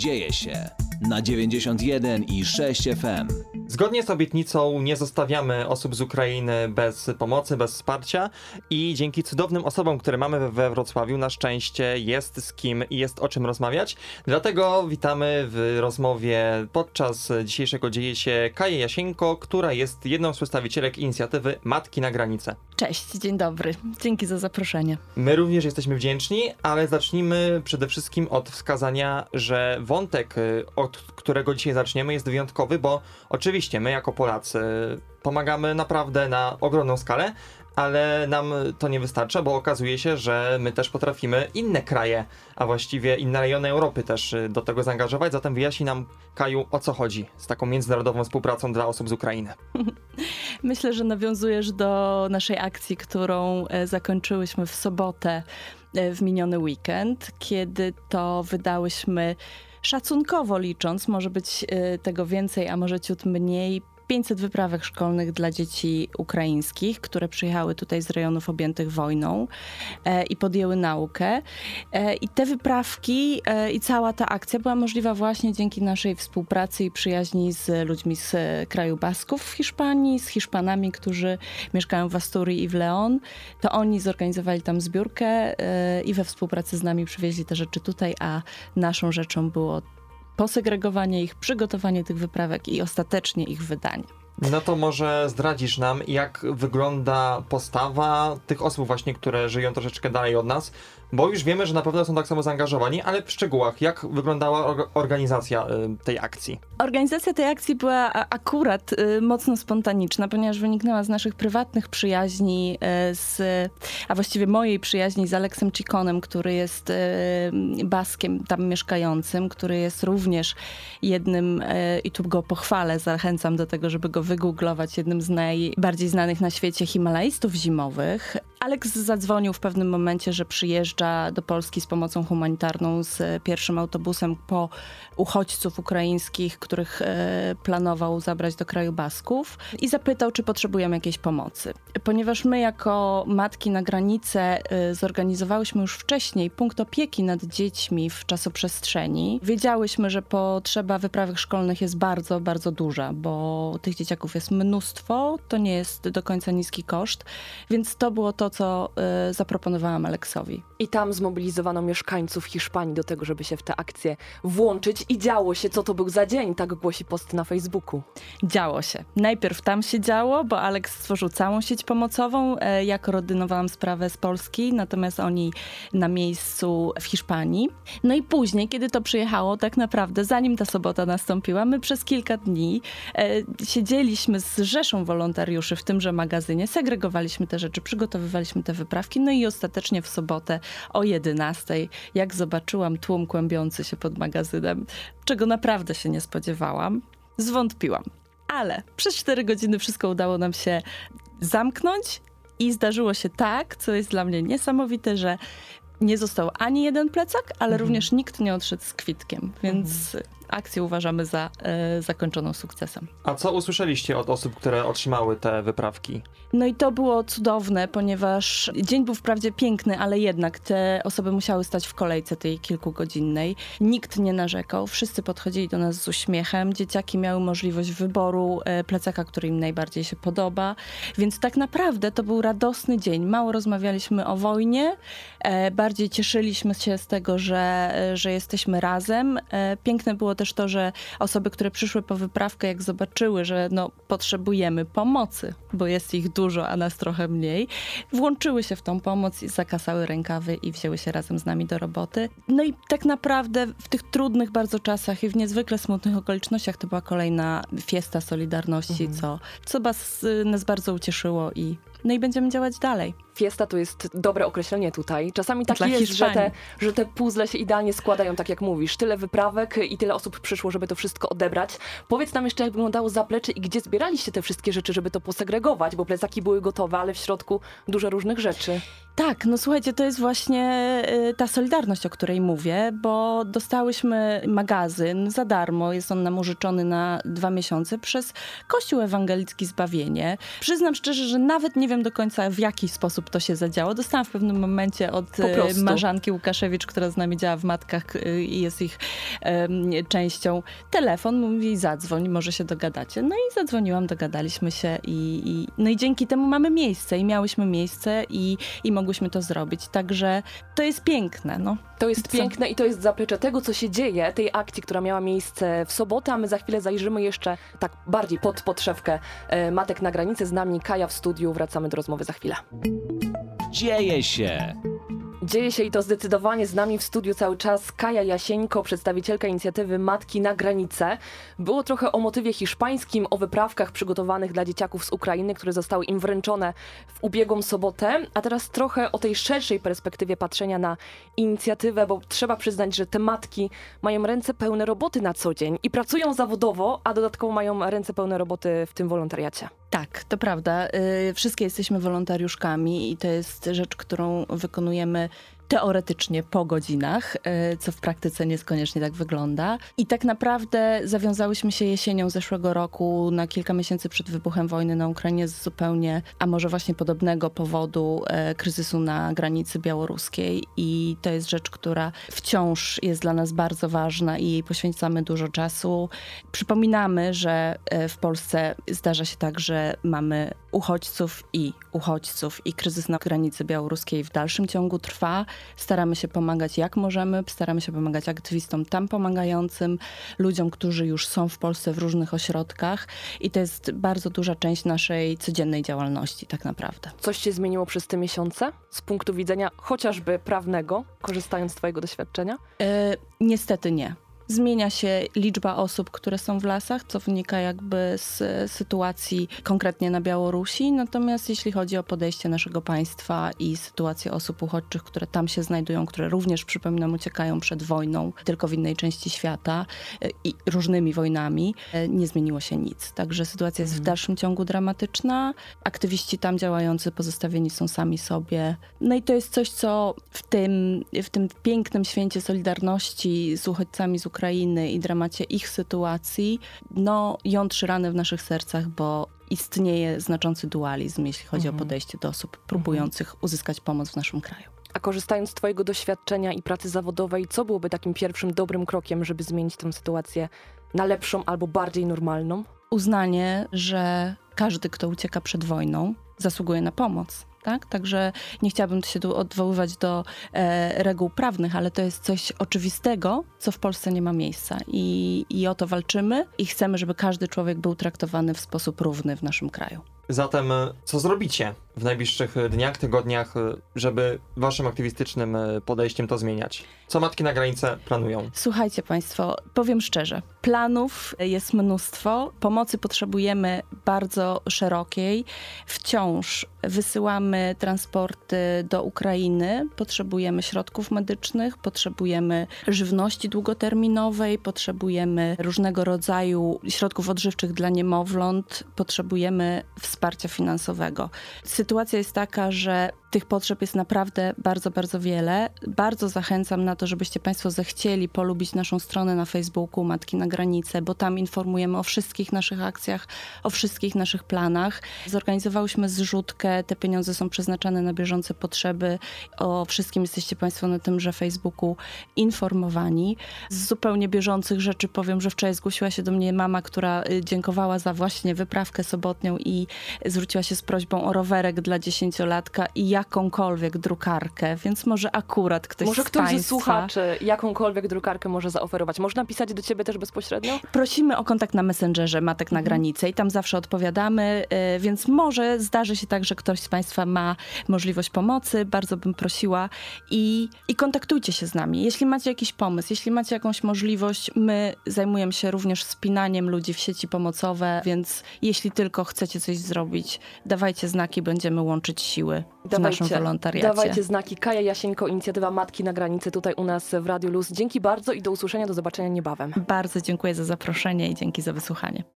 dzieje się na 91 i 6 FM. Zgodnie z obietnicą nie zostawiamy osób z Ukrainy bez pomocy, bez wsparcia i dzięki cudownym osobom, które mamy we Wrocławiu, na szczęście jest z kim i jest o czym rozmawiać. Dlatego witamy w rozmowie podczas dzisiejszego dzieje się Kaję Jasienko, która jest jedną z przedstawicielek inicjatywy Matki na Granicę. Cześć, dzień dobry. Dzięki za zaproszenie. My również jesteśmy wdzięczni, ale zacznijmy przede wszystkim od wskazania, że wątek, y, od którego dzisiaj zaczniemy, jest wyjątkowy, bo oczywiście my jako Polacy pomagamy naprawdę na ogromną skalę, ale nam to nie wystarcza, bo okazuje się, że my też potrafimy inne kraje, a właściwie inne rejony Europy też y, do tego zaangażować. Zatem wyjaśnij nam, Kaju, o co chodzi z taką międzynarodową współpracą dla osób z Ukrainy. Myślę, że nawiązujesz do naszej akcji, którą e, zakończyłyśmy w sobotę e, w miniony weekend, kiedy to wydałyśmy szacunkowo licząc, może być e, tego więcej, a może ciut mniej, 500 wyprawek szkolnych dla dzieci ukraińskich, które przyjechały tutaj z rejonów objętych wojną e, i podjęły naukę. E, I te wyprawki e, i cała ta akcja była możliwa właśnie dzięki naszej współpracy i przyjaźni z ludźmi z kraju Basków w Hiszpanii, z Hiszpanami, którzy mieszkają w Asturii i w Leon. To oni zorganizowali tam zbiórkę e, i we współpracy z nami przywieźli te rzeczy tutaj, a naszą rzeczą było posegregowanie ich, przygotowanie tych wyprawek i ostatecznie ich wydanie. No to może zdradzisz nam, jak wygląda postawa tych osób właśnie, które żyją troszeczkę dalej od nas, bo już wiemy, że na pewno są tak samo zaangażowani, ale w szczegółach, jak wyglądała organizacja y, tej akcji? Organizacja tej akcji była akurat y, mocno spontaniczna, ponieważ wyniknęła z naszych prywatnych przyjaźni, y, z, a właściwie mojej przyjaźni z Aleksem Cikonem, który jest baskiem tam mieszkającym, który jest również jednym, i tu go pochwalę, zachęcam do tego, żeby go wygooglować, jednym z najbardziej znanych na świecie himalajstów zimowych. Aleks zadzwonił w pewnym momencie, że przyjeżdża do Polski z pomocą humanitarną z pierwszym autobusem po uchodźców ukraińskich, których e, planował zabrać do kraju Basków i zapytał, czy potrzebują jakiejś pomocy. Ponieważ my jako matki na granicę e, zorganizowałyśmy już wcześniej punkt opieki nad dziećmi w czasoprzestrzeni, wiedziałyśmy, że potrzeba wyprawek szkolnych jest bardzo, bardzo duża, bo tych dzieciaków jest mnóstwo, to nie jest do końca niski koszt, więc to było to, co y, zaproponowałam Aleksowi. I tam zmobilizowano mieszkańców Hiszpanii do tego, żeby się w tę akcję włączyć i działo się, co to był za dzień, tak głosi post na Facebooku. Działo się. Najpierw tam się działo, bo Aleks stworzył całą sieć pomocową. E, ja koordynowałam sprawę z Polski, natomiast oni na miejscu w Hiszpanii. No i później, kiedy to przyjechało, tak naprawdę, zanim ta sobota nastąpiła, my przez kilka dni e, siedzieliśmy z rzeszą wolontariuszy w tymże magazynie, segregowaliśmy te rzeczy, przygotowywaliśmy te wyprawki, no i ostatecznie w sobotę o 11, jak zobaczyłam tłum kłębiący się pod magazynem, czego naprawdę się nie spodziewałam, zwątpiłam. Ale przez 4 godziny wszystko udało nam się zamknąć i zdarzyło się tak, co jest dla mnie niesamowite, że nie został ani jeden plecak, ale mhm. również nikt nie odszedł z kwitkiem, więc mhm akcję uważamy za e, zakończoną sukcesem. A co usłyszeliście od osób, które otrzymały te wyprawki? No i to było cudowne, ponieważ dzień był wprawdzie piękny, ale jednak te osoby musiały stać w kolejce tej kilkugodzinnej. Nikt nie narzekał, wszyscy podchodzili do nas z uśmiechem. Dzieciaki miały możliwość wyboru e, plecaka, który im najbardziej się podoba. Więc tak naprawdę to był radosny dzień. Mało rozmawialiśmy o wojnie, e, bardziej cieszyliśmy się z tego, że, e, że jesteśmy razem. Piękne było też to, że osoby, które przyszły po wyprawkę, jak zobaczyły, że no, potrzebujemy pomocy, bo jest ich dużo, a nas trochę mniej, włączyły się w tą pomoc i zakasały rękawy i wzięły się razem z nami do roboty. No i tak naprawdę w tych trudnych bardzo czasach i w niezwykle smutnych okolicznościach to była kolejna fiesta Solidarności, mhm. co, co nas, nas bardzo ucieszyło i no i będziemy działać dalej. Fiesta to jest dobre określenie tutaj. Czasami tak Dla jest, że te, że te puzzle się idealnie składają, tak jak mówisz. Tyle wyprawek i tyle osób przyszło, żeby to wszystko odebrać. Powiedz nam jeszcze, jak wyglądało zaplecze i gdzie zbieraliście te wszystkie rzeczy, żeby to posegregować, bo plecaki były gotowe, ale w środku dużo różnych rzeczy. Tak, no słuchajcie, to jest właśnie y, ta solidarność, o której mówię, bo dostałyśmy magazyn za darmo. Jest on nam użyczony na dwa miesiące przez Kościół Ewangelicki Zbawienie. Przyznam szczerze, że nawet nie wiem do końca w jaki sposób to się zadziało. Dostałam w pewnym momencie od e, Marzanki Łukaszewicz, która z nami działa w Matkach e, i jest ich um, częścią, telefon, mówi zadzwoń, może się dogadacie. No i zadzwoniłam, dogadaliśmy się i, i no i dzięki temu mamy miejsce i miałyśmy miejsce i, i mogłyśmy to zrobić. Także to jest piękne. No. To jest co? piękne i to jest zaplecze tego, co się dzieje, tej akcji, która miała miejsce w sobotę, a my za chwilę zajrzymy jeszcze tak bardziej pod podszewkę e, Matek na granicy. Z nami Kaja w studiu. Wracamy do rozmowy za chwilę. Dzieje się! Dzieje się i to zdecydowanie z nami w studiu cały czas Kaja Jasieńko, przedstawicielka inicjatywy Matki na Granicę. Było trochę o motywie hiszpańskim, o wyprawkach przygotowanych dla dzieciaków z Ukrainy, które zostały im wręczone w ubiegłą sobotę, a teraz trochę o tej szerszej perspektywie patrzenia na inicjatywę, bo trzeba przyznać, że te matki mają ręce pełne roboty na co dzień i pracują zawodowo, a dodatkowo mają ręce pełne roboty w tym wolontariacie. Tak, to prawda. Y, wszystkie jesteśmy wolontariuszkami i to jest rzecz, którą wykonujemy teoretycznie po godzinach, e, co w praktyce niekoniecznie tak wygląda. I tak naprawdę zawiązałyśmy się jesienią zeszłego roku na kilka miesięcy przed wybuchem wojny na Ukrainie z zupełnie, a może właśnie podobnego powodu e, kryzysu na granicy białoruskiej i to jest rzecz, która wciąż jest dla nas bardzo ważna i jej poświęcamy dużo czasu. Przypominamy, że e, w Polsce zdarza się tak, że mamy uchodźców i uchodźców i kryzys na granicy białoruskiej w dalszym ciągu trwa. Staramy się pomagać jak możemy, staramy się pomagać aktywistom tam pomagającym, ludziom, którzy już są w Polsce w różnych ośrodkach i to jest bardzo duża część naszej codziennej działalności tak naprawdę. Coś się zmieniło przez te miesiące z punktu widzenia chociażby prawnego, korzystając z twojego doświadczenia? Yy, niestety nie. Zmienia się liczba osób, które są w lasach, co wynika jakby z sytuacji konkretnie na Białorusi. Natomiast jeśli chodzi o podejście naszego państwa i sytuację osób uchodźczych, które tam się znajdują, które również, przypominam, uciekają przed wojną, tylko w innej części świata e, i różnymi wojnami, e, nie zmieniło się nic. Także sytuacja jest w mhm. dalszym ciągu dramatyczna. Aktywiści tam działający pozostawieni są sami sobie. No i to jest coś, co w tym, w tym pięknym święcie Solidarności z uchodźcami z Ukrainy Ukrainy i dramacie ich sytuacji, no jątrzy rany w naszych sercach, bo istnieje znaczący dualizm, jeśli chodzi mhm. o podejście do osób próbujących mhm. uzyskać pomoc w naszym kraju. A korzystając z Twojego doświadczenia i pracy zawodowej, co byłoby takim pierwszym dobrym krokiem, żeby zmienić tę sytuację na lepszą albo bardziej normalną? Uznanie, że każdy, kto ucieka przed wojną, zasługuje na pomoc tak? Także nie chciałabym się tu odwoływać do e, reguł prawnych, ale to jest coś oczywistego, co w Polsce nie ma miejsca. I, I o to walczymy i chcemy, żeby każdy człowiek był traktowany w sposób równy w naszym kraju. Zatem, e, co zrobicie w najbliższych dniach, tygodniach, e, żeby waszym aktywistycznym e, podejściem to zmieniać? Co matki na granicę planują? Słuchajcie Państwo, powiem szczerze, planów jest mnóstwo, pomocy potrzebujemy bardzo szerokiej. Wciąż wysyłamy transporty do Ukrainy, potrzebujemy środków medycznych, potrzebujemy żywności długoterminowej, potrzebujemy różnego rodzaju środków odżywczych dla niemowląt, potrzebujemy wsparcia finansowego. Sytuacja jest taka, że tych potrzeb jest naprawdę bardzo, bardzo wiele. Bardzo zachęcam na to, żebyście Państwo zechcieli polubić naszą stronę na Facebooku Matki na Granicę, bo tam informujemy o wszystkich naszych akcjach, o wszystkich naszych planach. Zorganizowałyśmy zrzutkę, te pieniądze są przeznaczane na bieżące potrzeby. O wszystkim jesteście Państwo na tymże Facebooku informowani. Z zupełnie bieżących rzeczy powiem, że wczoraj zgłosiła się do mnie mama, która y, dziękowała za właśnie wyprawkę sobotnią i zwróciła się z prośbą o rowerek dla dziesięciolatka i ja jakąkolwiek drukarkę, więc może akurat ktoś Może z ktoś państwa... ze słuchaczy jakąkolwiek drukarkę może zaoferować. Można pisać do ciebie też bezpośrednio? Prosimy o kontakt na Messengerze Matek na mhm. Granicy i tam zawsze odpowiadamy, y, więc może zdarzy się tak, że ktoś z państwa ma możliwość pomocy. Bardzo bym prosiła i, i kontaktujcie się z nami. Jeśli macie jakiś pomysł, jeśli macie jakąś możliwość, my zajmujemy się również spinaniem ludzi w sieci pomocowe, więc jeśli tylko chcecie coś zrobić, dawajcie znaki, będziemy łączyć siły w naszym wolontariacie. Dawajcie znaki. Kaja Jasieńko, inicjatywa Matki na Granicy tutaj u nas w Radiu Luz. Dzięki bardzo i do usłyszenia, do zobaczenia niebawem. Bardzo dziękuję za zaproszenie i dzięki za wysłuchanie.